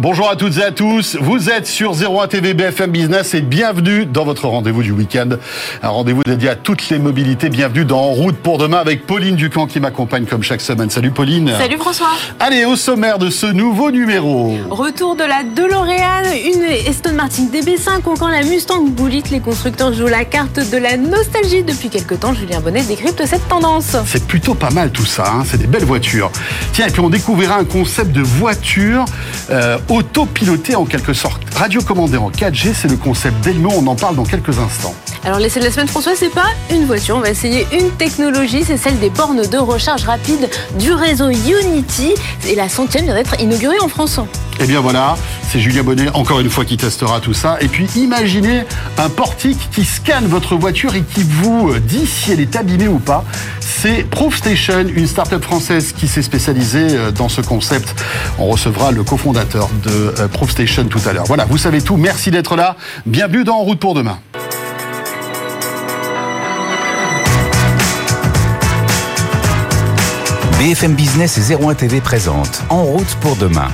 Bonjour à toutes et à tous, vous êtes sur 01 TV BFM Business et bienvenue dans votre rendez-vous du week-end. Un rendez-vous dédié à toutes les mobilités. Bienvenue dans En route pour demain avec Pauline Ducamp qui m'accompagne comme chaque semaine. Salut Pauline. Salut François. Allez, au sommaire de ce nouveau numéro. Retour de la DeLorean, une Aston Martin DB5 ou encore la Mustang Bullitt. Les constructeurs jouent la carte de la nostalgie depuis quelques temps. Julien Bonnet décrypte cette tendance. C'est plutôt pas mal tout ça, hein. c'est des belles voitures. Tiens, et puis on découvrira un concept de voiture euh, autopiloté en quelque sorte. Radiocommandé en 4G, c'est le concept d'Elmo, on en parle dans quelques instants. Alors l'essai de la semaine François, c'est pas une voiture, on va essayer une technologie, c'est celle des bornes de recharge rapide du réseau Unity. Et la centième vient d'être inaugurée en France. Et eh bien voilà, c'est Julien Bonnet encore une fois qui testera tout ça. Et puis imaginez un portique qui scanne votre voiture et qui vous dit si elle est abîmée ou pas. C'est Proof Station, une start-up française qui s'est spécialisée euh, dans ce concept. On recevra le cofondateur de euh, Proof Station tout à l'heure. Voilà, vous savez tout. Merci d'être là. Bienvenue dans En route pour demain. BFM Business et 01 TV présente En route pour demain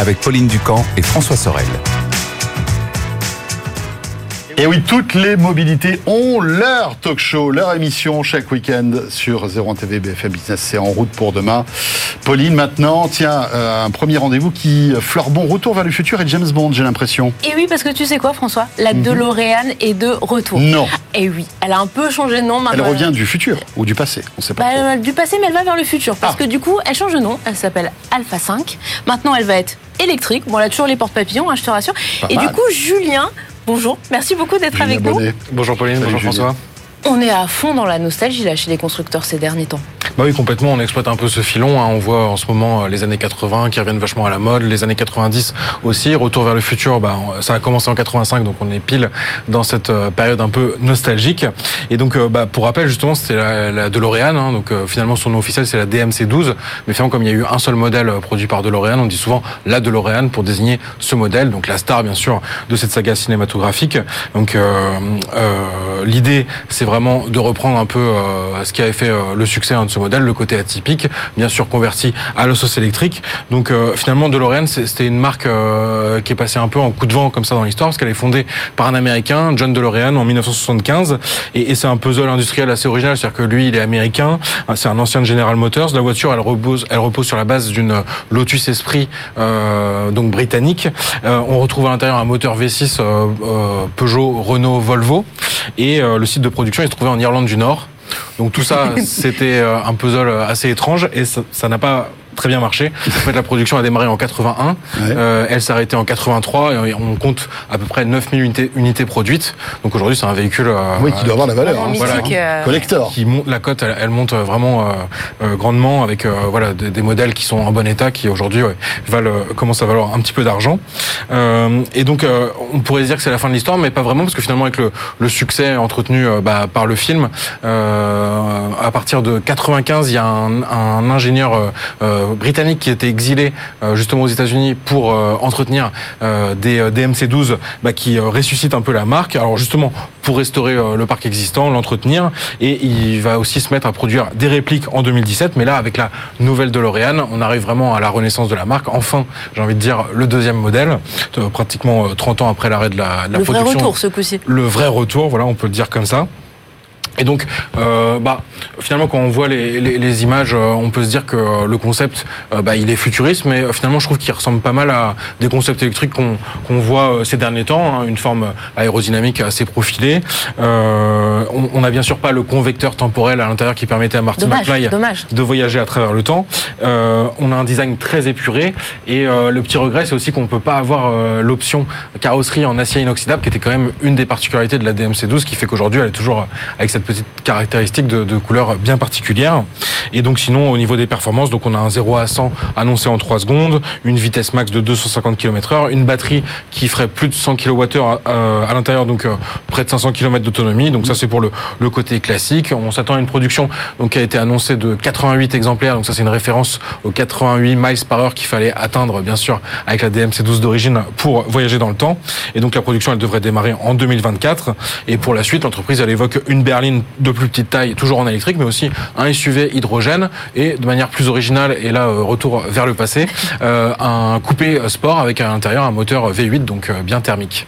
avec Pauline Ducamp et François Sorel. Et oui, toutes les mobilités ont leur talk show, leur émission chaque week-end sur 01 TV BFM Business. C'est en route pour demain. Pauline, maintenant, tiens, euh, un premier rendez-vous qui fleure bon retour vers le futur et James Bond, j'ai l'impression. Et oui, parce que tu sais quoi, François? La mhm. DeLorean est de retour. Non. Et oui, elle a un peu changé de nom maintenant. Elle revient du futur ou du passé, on sait pas. Bah, du passé, mais elle va vers le futur. Parce ah. que du coup, elle change de nom. Elle s'appelle Alpha 5. Maintenant, elle va être électrique. Bon, elle a toujours les portes papillons, hein, je te rassure. et du coup, Julien Bonjour, merci beaucoup d'être avec nous. Bonjour Pauline, bonjour François. On est à fond dans la nostalgie là chez les constructeurs ces derniers temps. Bah oui, complètement. On exploite un peu ce filon. Hein. On voit en ce moment euh, les années 80 qui reviennent vachement à la mode, les années 90 aussi. Retour vers le futur, bah, ça a commencé en 85, donc on est pile dans cette euh, période un peu nostalgique. Et donc, euh, bah, pour rappel, justement, c'était la, la, DeLorean. Hein. Donc, finalement, son nom officiel, c'est la DMC-12. Mais finalement, comme il y a eu un seul modèle produit par DeLorean, on dit souvent la DeLorean pour désigner ce modèle. Donc, la star, bien sûr, de cette saga cinématographique. Donc, l'idée, c'est vraiment de reprendre un peu ce qui avait fait le succès hein, de ce modèle, le côté atypique, bien sûr converti à l'ossos électrique. Donc euh, finalement, DeLorean, c'était une marque euh, qui est passée un peu en coup de vent comme ça dans l'histoire, parce qu'elle est fondée par un Américain, John DeLorean, en 1975, et, c'est un puzzle industriel assez original, c'est-à-dire que lui, il est américain, c'est un ancien General Motors. La voiture, elle repose, elle repose sur la base d'une Lotus Esprit, euh, donc britannique. on retrouve à l'intérieur un moteur V6 Peugeot, Renault, Volvo, et le site de production est trouvé en Irlande du Nord. Donc tout ça, c'était euh, un puzzle assez étrange et ça n'a pas très bien marché. En fait, la production a démarré en 81, euh, elle s'est arrêtée en 83 et on compte à peu près 9000 unités, unités produites. Donc aujourd'hui, c'est un véhicule euh, oui, qui doit avoir la valeur, hein. voilà, euh, collector. Qui monte, la cote, elle, monte vraiment grandement avec voilà des, modèles qui sont en bon état, qui aujourd'hui valent commencent à valoir un petit peu d'argent. et donc, on pourrait dire que c'est la fin de l'histoire, mais pas vraiment parce que finalement, avec le, le succès entretenu bah, par le film, à partir de 95, il y a un, un ingénieur britannique qui était exilé euh, justement aux États-Unis pour euh, entretenir euh, des, des MC12 bah, qui ressuscite un peu la marque. Alors justement pour restaurer le parc existant, l'entretenir et il va aussi se mettre à produire des répliques en 2017. Mais là avec la nouvelle DeLorean, on arrive vraiment à la renaissance de la marque. Enfin, j'ai envie de dire le deuxième modèle, pratiquement 30 ans après l'arrêt de la, de la le production. Le vrai retour ce coup-ci. Le vrai retour, voilà, on peut le dire comme ça. Et donc, euh, bah, finalement, quand on voit les, les, les, images, euh, on peut se dire que le concept, euh, bah, il est futuriste, mais euh, finalement, je trouve qu'il ressemble pas mal à des concepts électriques qu'on qu'on voit ces derniers temps, hein, une forme aérodynamique assez profilée. Euh, on n'a bien sûr pas le convecteur temporel à l'intérieur qui permettait à Martin McFly de voyager à travers le temps. on a un design très épuré, et le petit regret, c'est aussi qu'on peut pas avoir l'option carrosserie en acier inoxydable, qui était quand même une des particularités de la DMC12, qui fait qu'aujourd'hui, elle est toujours avec cette petite caractéristique de, couleur bien particulière. Et donc sinon, au niveau des performances, donc on a un 0 à 100 annoncé en 3 secondes, une vitesse max de 250 km heure, une batterie qui ferait plus de 100 kWh euh, à l'intérieur, donc euh, près de 500 km d'autonomie. Donc ça c'est pour le, le, côté classique. On s'attend à une production donc qui a été annoncée de 88 exemplaires. Donc ça c'est une référence aux 88 miles par heure qu'il fallait atteindre, bien sûr, avec la DMC12 d'origine pour voyager dans le temps. Et donc la production elle devrait démarrer en 2024. Et pour la suite, l'entreprise elle évoque une berline de plus petite taille, toujours en électrique, mais aussi un SUV hydrogène et de manière plus originale, et là retour vers le passé, un coupé sport avec à l'intérieur un moteur V8 donc bien thermique.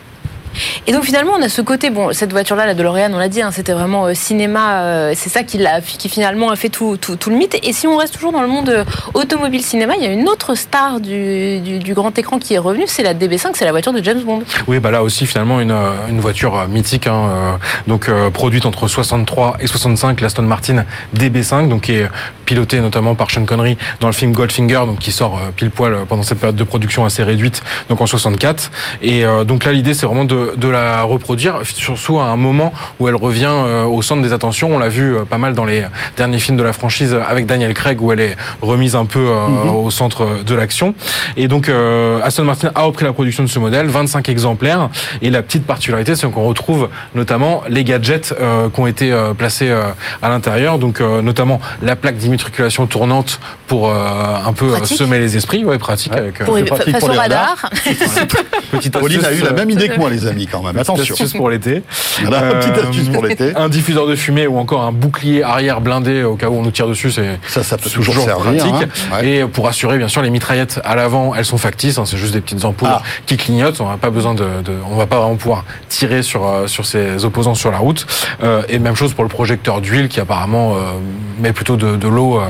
Et donc finalement, on a ce côté, bon, cette voiture-là, la DeLorean, on l'a dit, hein, c'était vraiment euh, cinéma, euh, c'est ça qui, a, qui finalement a fait tout, tout, tout, le mythe. Et si on reste toujours dans le monde euh, automobile cinéma, il y a une autre star du, du, grand écran qui est revenue, c'est la DB5, c'est la voiture de James Bond. Oui, bah là aussi finalement une, une voiture mythique, hein, donc produite entre 63 et 65, l'Aston Martin DB5, donc qui est pilotée notamment par Sean Connery dans le film Goldfinger, donc qui sort pile poil pendant cette période de production assez réduite, donc en 64. Et donc là, l'idée c'est vraiment de de, la reproduire, surtout à un moment où elle revient euh, au centre des attentions. On l'a vu euh, pas mal dans les derniers films de la franchise avec Daniel Craig, où elle est remise un peu euh, mhm. au centre de l'action. Et donc, Aston Martin a repris la production de ce modèle, 25 exemplaires. Et la petite particularité, c'est qu'on retrouve notamment les gadgets qui ont été placés à l'intérieur. Donc, notamment la plaque d'immatriculation tournante pour un peu semer les esprits. Ouais, pratique. Avec, pour, pratique pour les radar. Petite Pauline a eu la même idée que moi, les amis quand même. Attention. Astuce pour l'été. Voilà, petite euh, astuce pour l'été. Un diffuseur de fumée ou encore un bouclier arrière blindé au cas où on nous tire dessus, c'est ça, ça peut toujours, servir, pratique. Hein. Et pour assurer, bien sûr, les mitraillettes à l'avant, elles sont factices. Hein, c'est juste des petites ampoules ah. qui clignotent. On n'a pas besoin de, de, on va pas vraiment pouvoir tirer sur euh, sur ses opposants sur la route. Euh, et même chose pour le projecteur d'huile qui apparemment euh, met plutôt de, de l'eau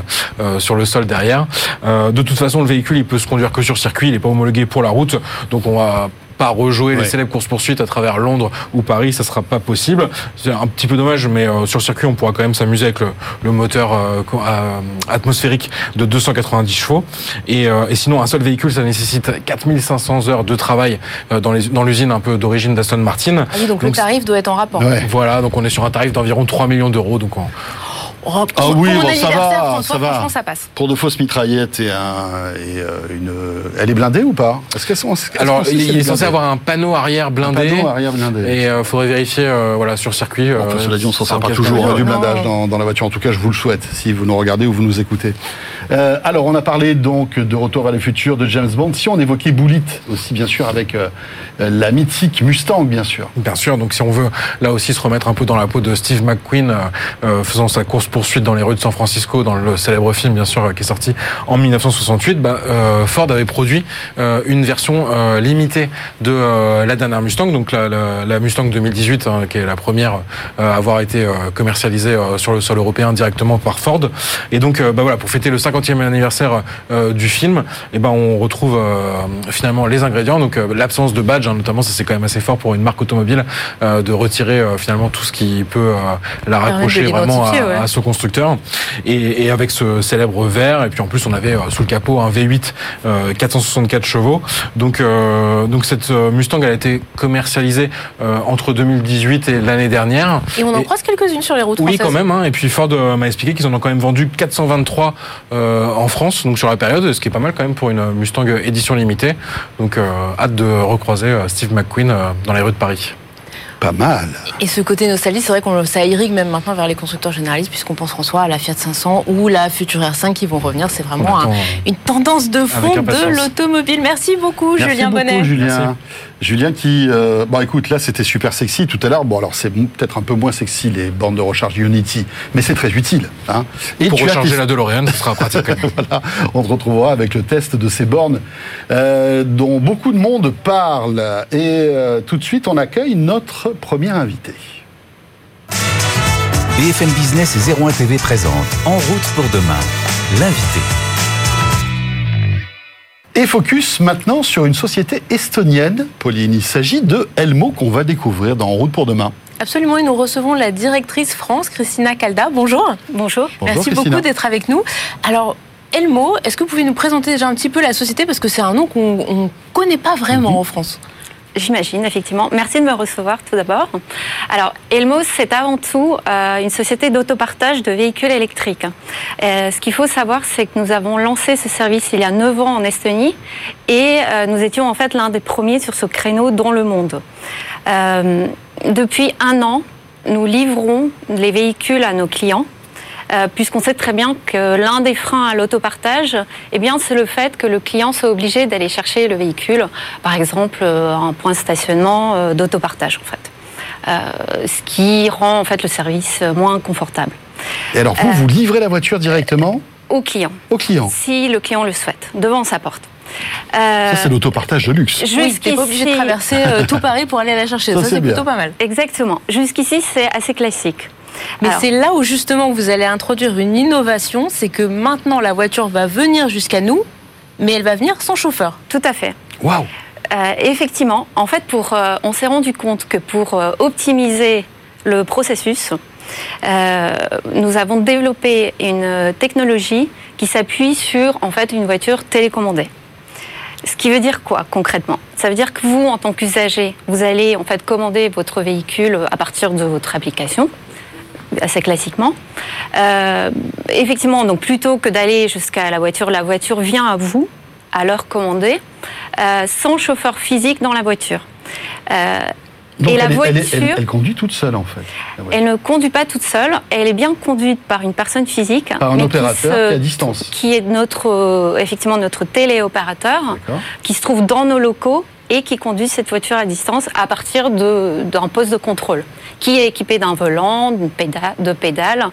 euh, sur le sol derrière. de toute façon, le véhicule, il peut se conduire que sur circuit. Il n'est pas homologué pour la route, donc on va pas rejouer les célèbres courses poursuites à travers Londres ou Paris, ça sera pas possible. C'est un petit peu dommage, mais euh, sur circuit, on pourra quand même s'amuser avec le, moteur euh, euh, atmosphérique de 290 chevaux. Et, sinon, un seul véhicule, ça nécessite 4500 heures de travail dans l'usine un peu d'origine d'Aston Martin. Ah oui, donc, le tarif doit être en rapport. Voilà, donc on est sur un tarif d'environ 3 millions d'euros. Donc Oh, ah oui, bon, ça va, ça va. Ça passe. Pour de fausses mitraillettes et, un, et euh, une, elle est blindée ou pas? Est-ce qu'elles sont Alors, il, est censé avoir un panneau arrière blindé. Un panneau arrière blindé. Et il euh, faudrait vérifier, euh, voilà, sur circuit. Bon, cela dit, on s'en sert pas toujours du blindage dans, dans, la voiture. En tout cas, je vous le souhaite si vous nous regardez ou vous nous écoutez. alors, on a parlé donc de Retour vers le futur de James Bond. Si on évoquait Bullitt aussi, bien sûr, avec la mythique Mustang, bien sûr. Bien sûr. Donc, si on veut là aussi se remettre un peu dans la peau de Steve McQueen, faisant sa course poursuite dans les rues de San Francisco, dans le célèbre film bien sûr qui est sorti en 1968, bah, euh, Ford avait produit euh, une version euh, limitée de la dernière Mustang, donc la, la, Mustang 2018, hein, qui est la première à avoir été commercialisée sur le sol européen directement par Ford. Et donc, bah, voilà, pour fêter le 50e anniversaire du film, et eh ben on retrouve finalement les ingrédients, donc l'absence de badge, hein, notamment, ça c'est quand même assez fort pour une marque automobile de retirer finalement tout ce qui peut la raccrocher vraiment à, à ce constructeur. Et, avec ce célèbre verre, et puis en plus on avait euh, sous le capot un V8 464 chevaux. Donc, euh, donc cette euh, Mustang elle a été commercialisée entre 2018 et l'année dernière. Et on en croise quelques-unes sur les routes Oui, quand même. Hein. Et puis Ford m'a expliqué qu'ils en ont quand même vendu 423 en France, donc sur la période, ce qui est pas mal quand même pour une Mustang édition limitée. Donc hâte de recroiser Steve McQueen dans les rues de Paris pas mal. Et ce côté nostalgie, c'est vrai qu'on ça irrigue même maintenant vers les constructeurs généralistes, puisqu'on pense François à la Fiat 500 ou la future R5 qui vont revenir. C'est vraiment une tendance de fond de l'automobile. Merci beaucoup, Julien Bonnet. Julien. Julien qui, euh, bon écoute, là c'était super sexy tout à l'heure. Bon alors c'est peut-être un peu moins sexy les bornes de recharge Unity, mais c'est très utile. Hein. Et pour recharger la DeLorean, ce sera pratique. voilà, on se retrouvera avec le test de ces bornes euh, dont beaucoup de monde parle. Et euh, tout de suite, on accueille notre premier invité. BFM Business et 01 TV présente En route pour demain, l'invité. Et focus maintenant sur une société estonienne, Pauline. Il s'agit de Elmo qu'on va découvrir dans En route pour demain. Absolument, et nous recevons la directrice France, Christina Calda. Bonjour. Bonjour. Merci beaucoup d'être avec nous. Alors, Elmo, est-ce que vous pouvez nous présenter déjà un petit peu la société Parce que c'est un nom qu'on ne connaît pas vraiment mhm. en France. J'imagine, effectivement. Merci de me recevoir tout d'abord. Alors, Elmos, c'est avant tout euh, une société d'autopartage de véhicules électriques. Euh, ce qu'il faut savoir, c'est que nous avons lancé ce service il y a 9 ans en Estonie et euh, nous étions en fait l'un des premiers sur ce créneau dans le monde. depuis un an, nous livrons les véhicules à nos clients euh, puisqu'on sait très bien que l'un des freins à l'autopartage, eh bien, c'est le fait que le client soit obligé d'aller chercher le véhicule, par exemple, euh, un point de stationnement euh, d'autopartage, en fait. ce qui rend en fait le service moins confortable. Et alors vous, vous livrez la voiture directement au client. Au client. Si le client le souhaite, devant sa porte. ça, c'est l'autopartage de luxe. Oui, t'es pas obligé de traverser tout Paris pour aller la chercher. Ça, c'est plutôt pas mal. Exactement. Jusqu'ici, c'est assez classique. Mais c'est là où justement vous allez introduire une innovation, c'est que maintenant la voiture va venir jusqu'à nous, mais elle va venir sans chauffeur. Tout à fait. Waouh euh, Effectivement, en fait, pour, euh, on s'est rendu compte que pour euh, optimiser le processus, nous avons développé une technologie qui s'appuie sur en fait une voiture télécommandée. Ce qui veut dire quoi concrètement? Ça veut dire que vous, en tant qu'usager, vous allez en fait commander votre véhicule à partir de votre application assez classiquement. Euh, effectivement, donc plutôt que d'aller jusqu'à la voiture, la voiture vient à vous, à l'heure commandée, euh, sans chauffeur physique dans la voiture. Euh, et la voiture, elle, conduit toute seule en fait. Elle ne conduit pas toute seule. Elle est bien conduite par une personne physique, par un opérateur qui, est à distance, qui est notre effectivement notre téléopérateur, qui se trouve dans nos locaux et qui conduit cette voiture à distance à partir d'un poste de contrôle qui est équipé d'un volant, de pédales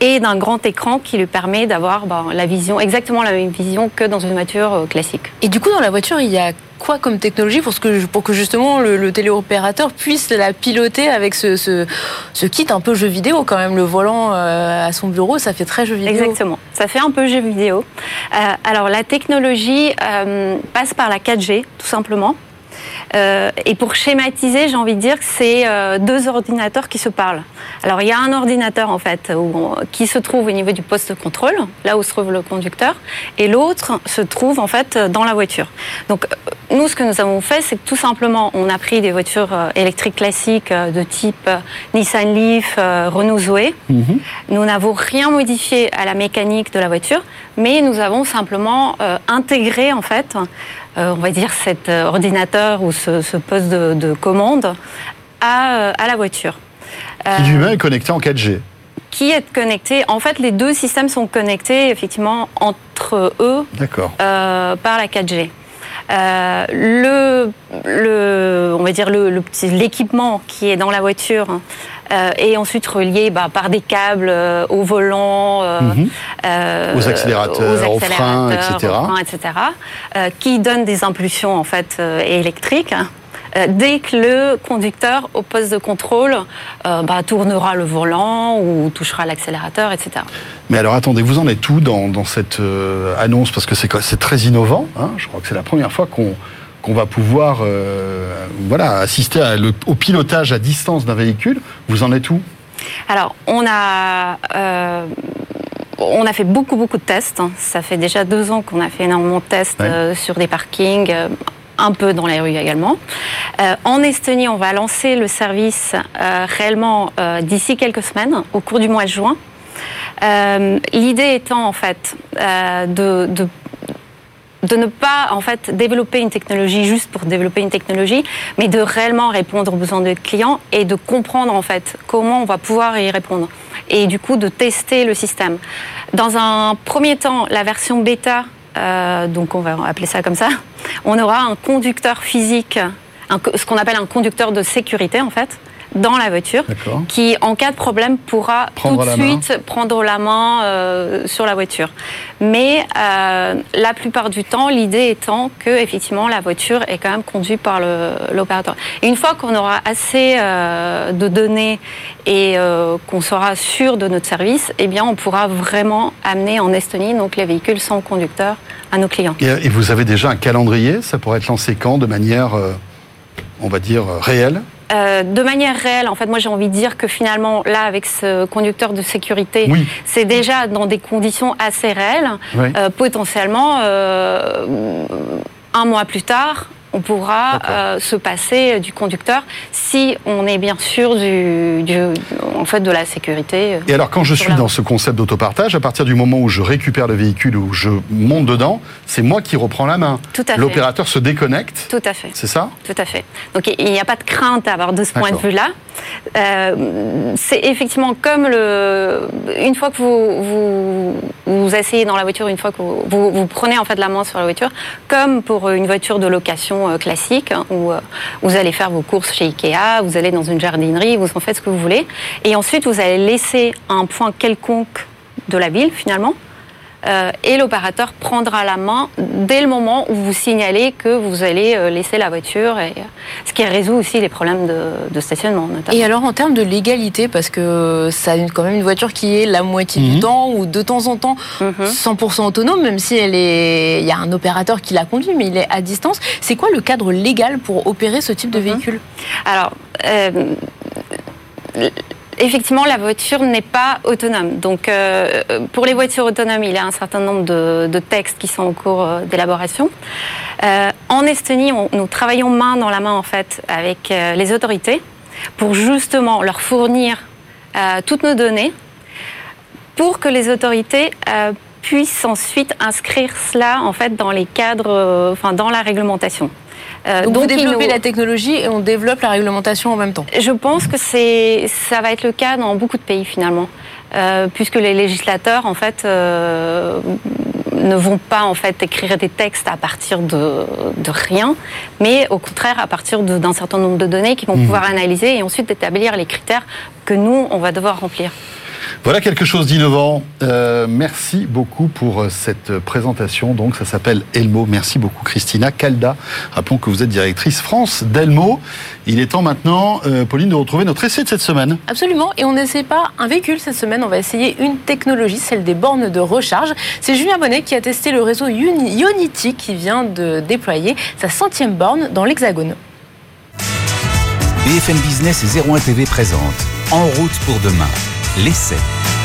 et d'un grand écran qui lui permet d'avoir ben, la vision, exactement la même vision que dans une voiture euh, classique. Et du coup, dans la voiture, il y a quoi comme technologie pour, que, pour que justement le, téléopérateur puisse la piloter avec ce, ce, kit un peu jeu vidéo quand même, le volant euh, à son bureau, ça fait très jeu vidéo. Exactement, ça fait un peu jeu vidéo. Euh, alors la technologie passe par la 4G tout simplement. Euh, et pour schématiser, j'ai envie de dire que c'est euh, deux ordinateurs qui se parlent. Alors il y a un ordinateur en fait qui se trouve au niveau du poste de contrôle, là où se trouve le conducteur, et l'autre se trouve en fait dans la voiture. Donc euh, nous, ce que nous avons fait, c'est que tout simplement, on a pris des voitures électriques classiques de type Nissan Leaf, Renault Zoé. Mhm. Nous n'avons rien modifié à la mécanique de la voiture, mais nous avons simplement intégré en fait euh, on va dire, cet euh, ordinateur ou ce, poste de, commande à, euh, à, la voiture. Qui lui-même est connecté en 4G qui est connecté. En fait, les deux systèmes sont connectés effectivement entre eux euh, par la 4G. Euh, le, le, on va dire le, l'équipement qui est dans la voiture euh, est ensuite relié bah, par des câbles euh, au volant, mhm. aux, accélérateurs, aux, freins, etc., etc. qui donnent des impulsions en fait électriques. Euh, dès que le conducteur au poste de contrôle euh, bah, tournera le volant ou touchera l'accélérateur, etc. Mais alors attendez, vous en êtes tout dans, cette euh, annonce? Parce que c'est très innovant. Hein. je crois que c'est la première fois qu'on qu'on va pouvoir voilà, assister au pilotage à distance d'un véhicule. Vous en êtes où? Alors, on a, on a fait beaucoup, beaucoup de tests. Ça fait déjà deux ans qu'on a fait énormément de tests sur des parkings un peu dans les rues également. Euh, en Estonie, on va lancer le service euh, réellement euh, d'ici quelques semaines, au cours du mois de juin. L'idée étant en fait de, de de ne pas en fait développer une technologie juste pour développer une technologie, mais de réellement répondre aux besoins des clients et de comprendre en fait comment on va pouvoir y répondre et du coup de tester le système. Dans un premier temps, la version bêta euh, donc on va appeler ça comme ça, on aura un conducteur physique, ce qu'on appelle un conducteur de sécurité en fait, dans la voiture, qui en cas de problème pourra tout de suite prendre la main euh, sur la voiture. Mais euh, la plupart du temps, l'idée étant que effectivement la voiture est quand même conduite par l'opérateur. Une fois qu'on aura assez euh, de données et qu'on sera sûr de notre service, eh bien on pourra vraiment amener en Estonie donc les véhicules sans conducteur à nos clients. Et, vous avez déjà un calendrier? Ça pourrait être lancé quand? De manière, on va dire, réelle? Euh, de manière réelle, en fait, moi j'ai envie de dire que finalement, là, avec ce conducteur de sécurité, c'est déjà dans des conditions assez réelles. Euh, potentiellement, euh, un mois plus tard, on pourra euh, se passer du conducteur si on est bien sûr du, en fait, de la sécurité. Euh, Et alors, quand je suis dans ce concept d'autopartage, à partir du moment où je récupère le véhicule, où je monte dedans, c'est moi qui reprends la main. Tout à fait. L'opérateur se déconnecte. Tout à fait. C'est ça? Tout à fait. Donc, il n'y a pas de crainte à avoir de ce point de vue-là. Euh, c'est effectivement comme le. Une fois que vous, vous, vous asseyez dans la voiture, une fois que vous, vous, prenez en fait la main sur la voiture, comme pour une voiture de location euh, classique hein, où euh, vous allez faire vos courses chez Ikea, vous allez dans une jardinerie, vous en faites ce que vous voulez. Et ensuite, vous allez laisser un point quelconque de la ville finalement euh, et l'opérateur prendra la main dès le moment où vous signalez que vous allez euh, laisser la voiture, et, euh, ce qui résout aussi les problèmes de, stationnement. Notamment. Et alors en termes de légalité, parce que ça a quand même une voiture qui est la moitié du mhm. temps ou de temps en temps 100% mhm. autonome, même si elle est, il y a un opérateur qui la conduit, mais il est à distance. C'est quoi le cadre légal pour opérer ce type de mhm. véhicule? Alors effectivement, la voiture n'est pas autonome. Donc, euh, pour les voitures autonomes, il y a un certain nombre de, textes qui sont en cours euh, d'élaboration. Euh, en Estonie, nous travaillons main dans la main en fait avec les autorités pour justement leur fournir toutes nos données pour que les autorités puissent ensuite inscrire cela en fait dans les cadres, enfin dans la réglementation. Euh, donc, vous développez la technologie et on développe la réglementation en même temps. Je pense que c'est, ça va être le cas dans beaucoup de pays finalement, euh, puisque les législateurs en fait euh, ne vont pas en fait écrire des textes à partir de, de rien, mais au contraire à partir d'un certain nombre de données qu'ils vont mmh. pouvoir analyser et ensuite établir les critères que nous on va devoir remplir. Voilà quelque chose d'innovant. Euh, merci beaucoup pour euh, cette présentation. Donc, ça s'appelle Elmo. Merci beaucoup, Christina Calda. Rappelons que vous êtes directrice France d'Elmo. Il est temps maintenant, euh, Pauline, de retrouver notre essai de cette semaine. Absolument. Et on n'essaie pas un véhicule cette semaine. On va essayer une technologie, celle des bornes de recharge. C'est Julien Bonnet qui a testé le réseau Unity qui vient de déployer sa centième borne dans l'Hexagone. BFM Business et 01 TV présente En route pour demain l'essai.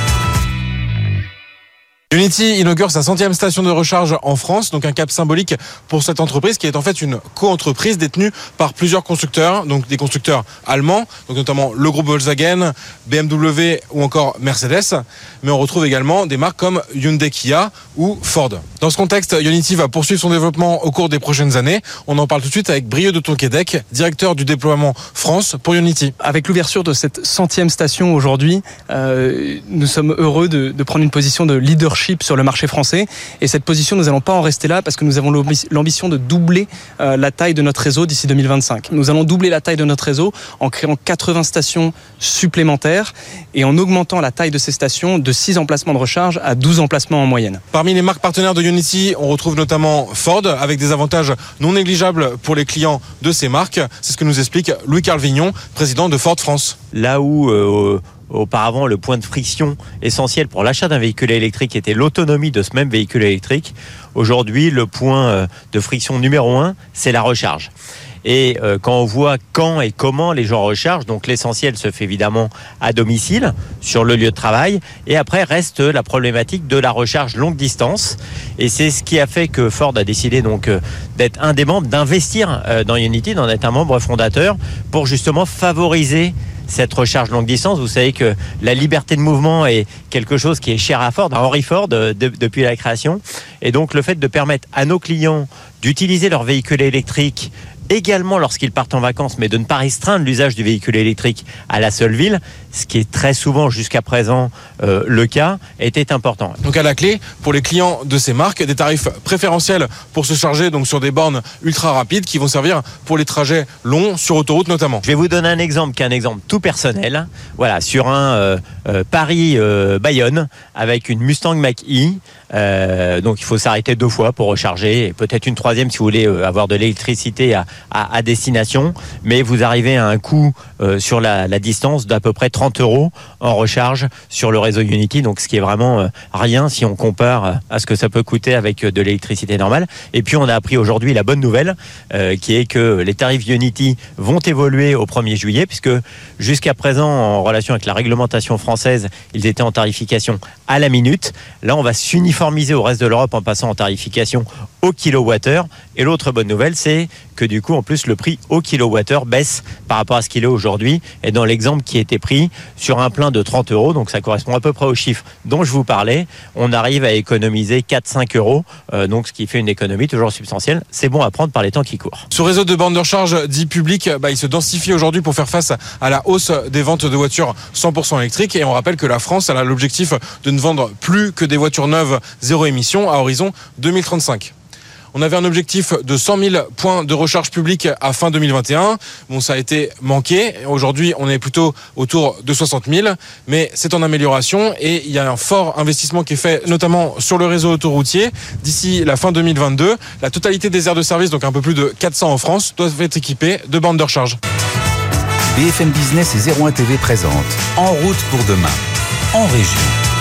Unity inaugure sa centième station de recharge en France, donc un cap symbolique pour cette entreprise qui est en fait une co-entreprise détenue par plusieurs constructeurs, donc des constructeurs allemands, donc notamment le groupe Volkswagen, BMW ou encore Mercedes, mais on retrouve également des marques comme Hyundai Kia ou Ford. Dans ce contexte, Unity va poursuivre son développement au cours des prochaines années. On en parle tout de suite avec Brieux de Tonquédec, directeur du déploiement France pour Unity. Avec l'ouverture de cette centième station aujourd'hui, euh, nous sommes heureux de, prendre une position de leadership sur le marché français. Et cette position, nous n'allons pas en rester là parce que nous avons l'ambition de doubler euh, la taille de notre réseau d'ici 2025. Nous allons doubler la taille de notre réseau en créant 80 stations supplémentaires et en augmentant la taille de ces stations de 6 emplacements de recharge à 12 emplacements en moyenne. Parmi les marques partenaires de Unity, on retrouve notamment Ford avec des avantages non négligeables pour les clients de ces marques. C'est ce que nous explique Louis-Carl Vignon, président de Ford France. Là où euh, auparavant le point de friction essentiel pour l'achat d'un véhicule électrique était l'autonomie de ce même véhicule électrique. Aujourd'hui, le point euh, de friction numéro un, c'est la recharge. Et euh, quand on voit quand et comment les gens rechargent, donc l'essentiel se fait évidemment à domicile, sur le lieu de travail, et après reste la problématique de la recharge longue distance. Et c'est ce qui a fait que Ford a décidé donc euh, d'être un des membres, d'investir dans Unity, d'en être un membre fondateur, pour justement favoriser cette recharge longue distance. Vous savez que la liberté de mouvement est quelque chose qui est cher à Ford, à Henry Ford, euh, depuis la création. Et donc le fait de permettre à nos clients d'utiliser leur véhicule électrique également lorsqu'ils partent en vacances, mais de ne pas restreindre l'usage du véhicule électrique à la seule ville, ce qui est très souvent jusqu'à présent euh, le cas, était important. Donc à la clé, pour les clients de ces marques, des tarifs préférentiels pour se charger donc sur des bornes ultra rapides qui vont servir pour les trajets longs sur autoroute notamment. Je vais vous donner un exemple qui est un exemple tout personnel. Voilà, sur un euh, euh, Paris-Bayonne avec une Mustang Mach-E. donc il faut s'arrêter deux fois pour recharger et peut-être une troisième si vous voulez avoir de l'électricité à, à, destination, mais vous arrivez à un coût sur la, distance d'à peu près 30 euros en recharge sur le réseau Unity, donc ce qui est vraiment euh, rien si on compare à ce que ça peut coûter avec euh, de l'électricité normale. Et puis on a appris aujourd'hui la bonne nouvelle, qui est que les tarifs Unity vont évoluer au 1er juillet, puisque jusqu'à présent, en relation avec la réglementation française, ils étaient en tarification à la minute. Là, on va s'uniformiser au reste de l'Europe en passant en tarification au kilowattheure. Et l'autre bonne nouvelle, c'est que du coup, en plus, le prix au kilowattheure baisse par rapport à ce qu'il est aujourd'hui. Et dans l'exemple qui a été sur un plein de 30 euros, donc ça correspond à peu près au chiffre dont je vous parlais, on arrive à économiser 4-5 euros, euh, donc ce qui fait une économie toujours substantielle. C'est bon à prendre par les temps qui courent. Ce réseau de bornes de recharge dit public, bah, il se densifie aujourd'hui pour faire face à la hausse des ventes de voitures 100% électriques. Et on rappelle que la France a l'objectif de ne vendre plus que des voitures neuves zéro émission à horizon 2035. On avait un objectif de 100 000 points de recharge publique à fin 2021. Bon, ça a été manqué. Aujourd'hui, on est plutôt autour de 60 000, mais c'est en amélioration et il y a un fort investissement qui est fait, notamment sur le réseau autoroutier. D'ici la fin 2022, la totalité des aires de service, donc un peu plus de 400 en France, doivent être équipées de bandes de recharge. BFM Business et 01 TV présente En route pour demain, en région.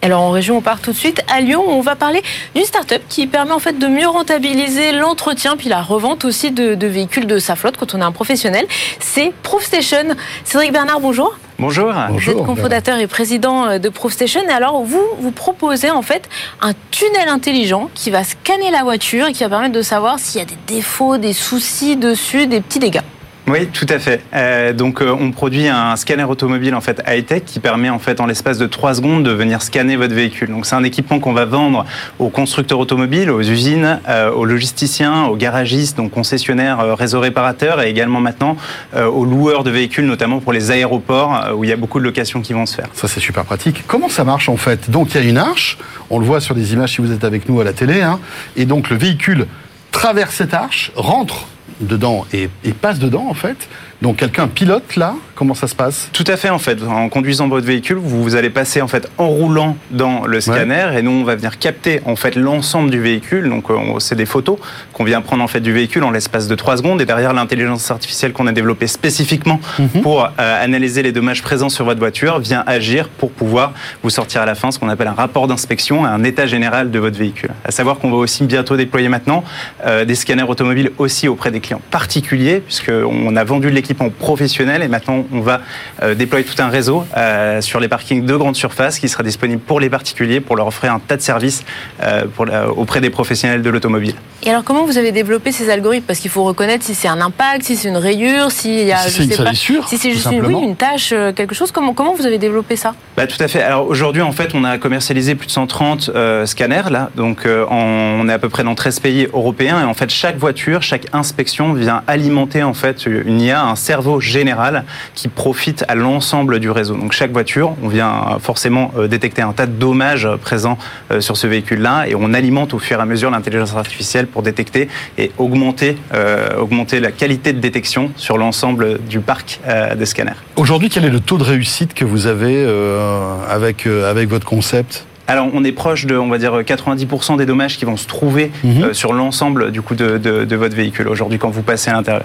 Alors en région, on part tout de suite à Lyon. On va parler d'une start-up qui permet en fait de mieux rentabiliser l'entretien puis la revente aussi de, de, véhicules de sa flotte quand on est un professionnel. C'est ProofStation. Cédric Bernard, bonjour. Bonjour. Vous êtes cofondateur et président de ProofStation. Et alors vous, vous proposez en fait un tunnel intelligent qui va scanner la voiture et qui va permettre de savoir s'il y a des défauts, des soucis dessus, des petits dégâts. Oui, tout à fait. Euh, donc, euh, on produit un scanner automobile en fait high-tech qui permet en fait en l'espace de 3 secondes de venir scanner votre véhicule. Donc, c'est un équipement qu'on va vendre aux constructeurs automobiles, aux usines, euh, aux logisticiens, aux garagistes, donc concessionnaires, réseaux réparateurs, et également maintenant aux loueurs de véhicules, notamment pour les aéroports où il y a beaucoup de locations qui vont se faire. Ça, c'est super pratique. Comment ça marche en fait? Donc, il y a une arche. On le voit sur les images si vous êtes avec nous à la télé. Hein, et donc, le véhicule traverse cette arche, rentre dedans et, et, passe dedans en fait. Donc quelqu'un pilote là, comment ça se passe? Tout à fait en fait. En conduisant votre véhicule, vous, vous allez passer en fait en roulant dans le scanner ouais. et nous on va venir capter en fait l'ensemble du véhicule. Donc c'est des photos qu'on vient prendre en fait du véhicule en l'espace de 3 secondes et derrière l'intelligence artificielle qu'on a développée spécifiquement -hmm. pour euh, analyser les dommages présents sur votre voiture vient agir pour pouvoir vous sortir à la fin ce qu'on appelle un rapport d'inspection, un état général de votre véhicule. À savoir qu'on va aussi bientôt déployer maintenant euh, des scanners automobiles aussi auprès des clients particuliers puisqu'on a vendu l'équipement professionnel et maintenant on va euh, déployer tout un réseau euh, sur les parkings de grande surface qui sera disponible pour les particuliers pour leur offrir un tas de services euh, pour la, auprès des professionnels de l'automobile. Et alors comment vous avez développé ces algorithmes? Parce qu'il faut reconnaître si c'est un impact, si c'est une rayure, s'il y a si c'est une salissure, si c'est juste une, oui, une tâche, euh, quelque chose. Comment comment vous avez développé ça? Bah, Tout à fait. Alors aujourd'hui en fait on a commercialisé plus de 130 euh, scanners là, donc euh, en, on est à peu près dans 13 pays européens et en fait chaque voiture, chaque inspection vient alimenter en fait une IA, un cerveau général qui profite à l'ensemble du réseau. Donc chaque voiture, on vient forcément détecter un tas de dommages présents sur ce véhicule-là et on alimente au fur et à mesure l'intelligence artificielle pour détecter et augmenter, euh, augmenter la qualité de détection sur l'ensemble du parc euh, de scanners. Aujourd'hui, quel est le taux de réussite que vous avez euh, avec, avec votre concept? Alors, on est proche de, on va dire, 90% des dommages qui vont se trouver mmh. euh, sur l'ensemble du de, de votre véhicule aujourd'hui quand vous passez à l'intérieur.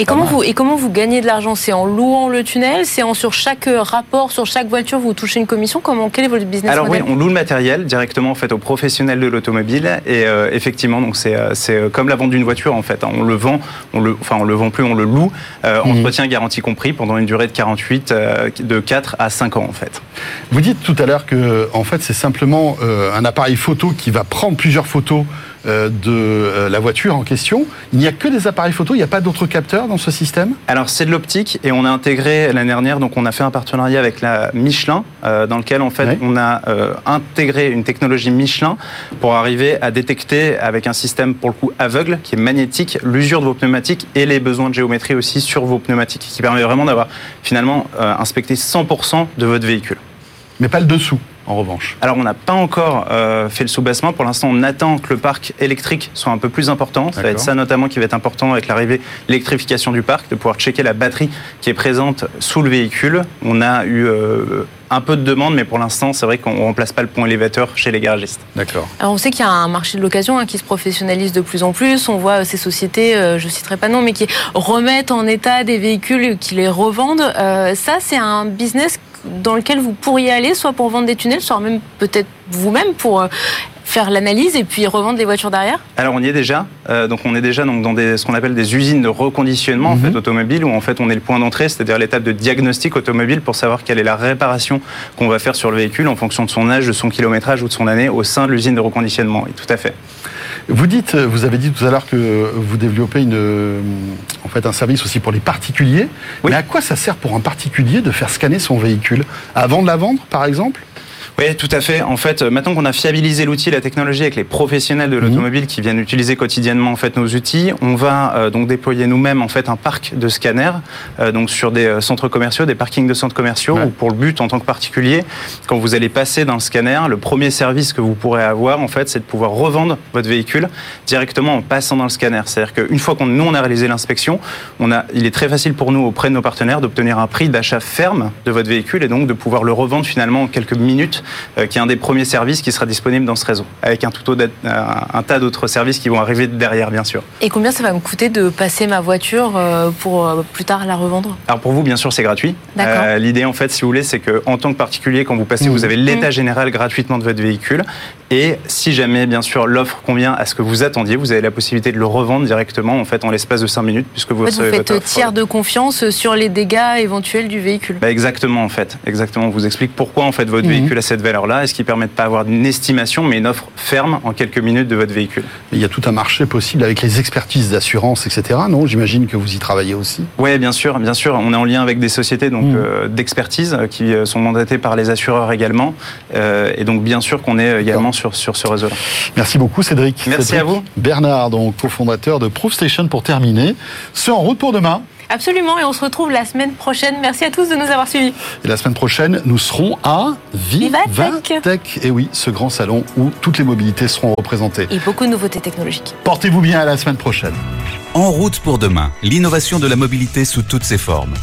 Et comment, vous, et comment vous gagnez de l'argent? C'est en louant le tunnel? C'est en sur chaque rapport, sur chaque voiture, vous touchez une commission? Comment Quel est votre business Alors model? oui, on loue le matériel directement en fait aux professionnels de l'automobile et euh, effectivement donc c'est c'est comme la vente d'une voiture en fait. Hein. On le vend, on le enfin on le vend plus, on le loue. Euh, mmh. Entretien garantie compris pendant une durée de 48 euh, de 4 à 5 ans en fait. Vous dites tout à l'heure que en fait c'est simplement euh, un appareil photo qui va prendre plusieurs photos euh, de la voiture en question. Il n'y a que des appareils photo, il n'y a pas d'autres capteurs dans ce système? Alors c'est de l'optique et on a intégré l'année dernière, donc on a fait un partenariat avec la Michelin, euh, dans lequel en fait oui. on a euh, intégré une technologie Michelin pour arriver à détecter avec un système pour le coup aveugle, qui est magnétique, l'usure de vos pneumatiques et les besoins de géométrie aussi sur vos pneumatiques, qui permet vraiment d'avoir finalement inspecté 100% de votre véhicule. Mais pas le dessous en revanche Alors, on n'a pas encore euh, fait le sous-bassement. Pour l'instant, on attend que le parc électrique soit un peu plus important. Ça va être ça notamment qui va être important avec l'arrivée l'électrification du parc, de pouvoir checker la batterie qui est présente sous le véhicule. On a eu euh, un peu de demande, mais pour l'instant, c'est vrai qu'on ne remplace pas le pont élévateur chez les garagistes. D'accord. Alors, on sait qu'il y a un marché de l'occasion hein, qui se professionnalise de plus en plus. On voit ces sociétés, euh, je ne citerai pas non, mais qui remettent en état des véhicules, qui les revendent. Euh, ça, c'est un business dans lequel vous pourriez aller, soit pour vendre des tunnels, soit même peut-être vous-même pour faire l'analyse et puis revendre les voitures derrière Alors on y est déjà. Euh, donc on est déjà donc, dans des, ce qu'on appelle des usines de reconditionnement mm -hmm. en fait, automobile où en fait on est le point d'entrée, c'est-à-dire l'étape de diagnostic automobile pour savoir quelle est la réparation qu'on va faire sur le véhicule en fonction de son âge, de son kilométrage ou de son année au sein de l'usine de reconditionnement. Et tout à fait. Vous dites, vous avez dit tout à l'heure que vous développez une, en fait, un service aussi pour les particuliers. Oui. Mais à quoi ça sert pour un particulier de faire scanner son véhicule? Avant de la vendre, par exemple? Oui, tout à fait. En fait, maintenant qu'on a fiabilisé l'outil, la technologie avec les professionnels de Mhm. l'automobile qui viennent utiliser quotidiennement en fait nos outils, on va euh, donc déployer nous-mêmes en fait un parc de scanners euh, donc sur des euh, centres commerciaux, des parkings de centres commerciaux Ouais. où pour le but en tant que particulier, quand vous allez passer dans le scanner, le premier service que vous pourrez avoir en fait, c'est de pouvoir revendre votre véhicule directement en passant dans le scanner. C'est-à-dire qu'une fois qu'on nous on a réalisé l'inspection, on a, il est très facile pour nous auprès de nos partenaires d'obtenir un prix d'achat ferme de votre véhicule et donc de pouvoir le revendre finalement en quelques minutes, euh, qui est un des premiers services qui sera disponible dans ce réseau, avec un, tout autre- un, un tas d'autres services qui vont arriver derrière, bien sûr. Et combien ça va me coûter de passer ma voiture euh, pour euh, plus tard la revendre? Alors pour vous, bien sûr, c'est gratuit. D'accord. Euh, L'idée, en fait, si vous voulez, c'est que en tant que particulier, quand vous passez, Mmh. vous avez l'état général gratuitement de votre véhicule. Et si jamais, bien sûr, l'offre convient à ce que vous attendiez, vous avez la possibilité de le revendre directement, en fait, en l'espace de 5 minutes, puisque vous En fait, vous faites votre tiers de confiance sur les dégâts éventuels du véhicule. Bah, exactement en fait, exactement. On vous explique pourquoi en fait votre Mhm. véhicule a cette valeur-là, et ce qui permet de pas avoir une estimation, mais une offre ferme en quelques minutes de votre véhicule? Il y a tout un marché possible avec les expertises d'assurance, etc. Non, j'imagine que vous y travaillez aussi. Ouais, bien sûr, bien sûr. On est en lien avec des sociétés donc Mhm. euh, d'expertise euh, qui euh, sont mandatées par les assureurs également, Euh, et donc bien sûr qu'on est également sur sur ce réseau-là. Merci beaucoup Cédric. Merci Cédric à vous. Bernard, donc cofondateur de ProofStation pour terminer. C'est en route pour demain. Absolument, et on se retrouve la semaine prochaine. Merci à tous de nous avoir suivis. Et la semaine prochaine, nous serons à Vivatech. Vivatech. Et oui, ce grand salon où toutes les mobilités seront représentées. Et beaucoup de nouveautés technologiques. Portez-vous bien à la semaine prochaine. En route pour demain, l'innovation de la mobilité sous toutes ses formes.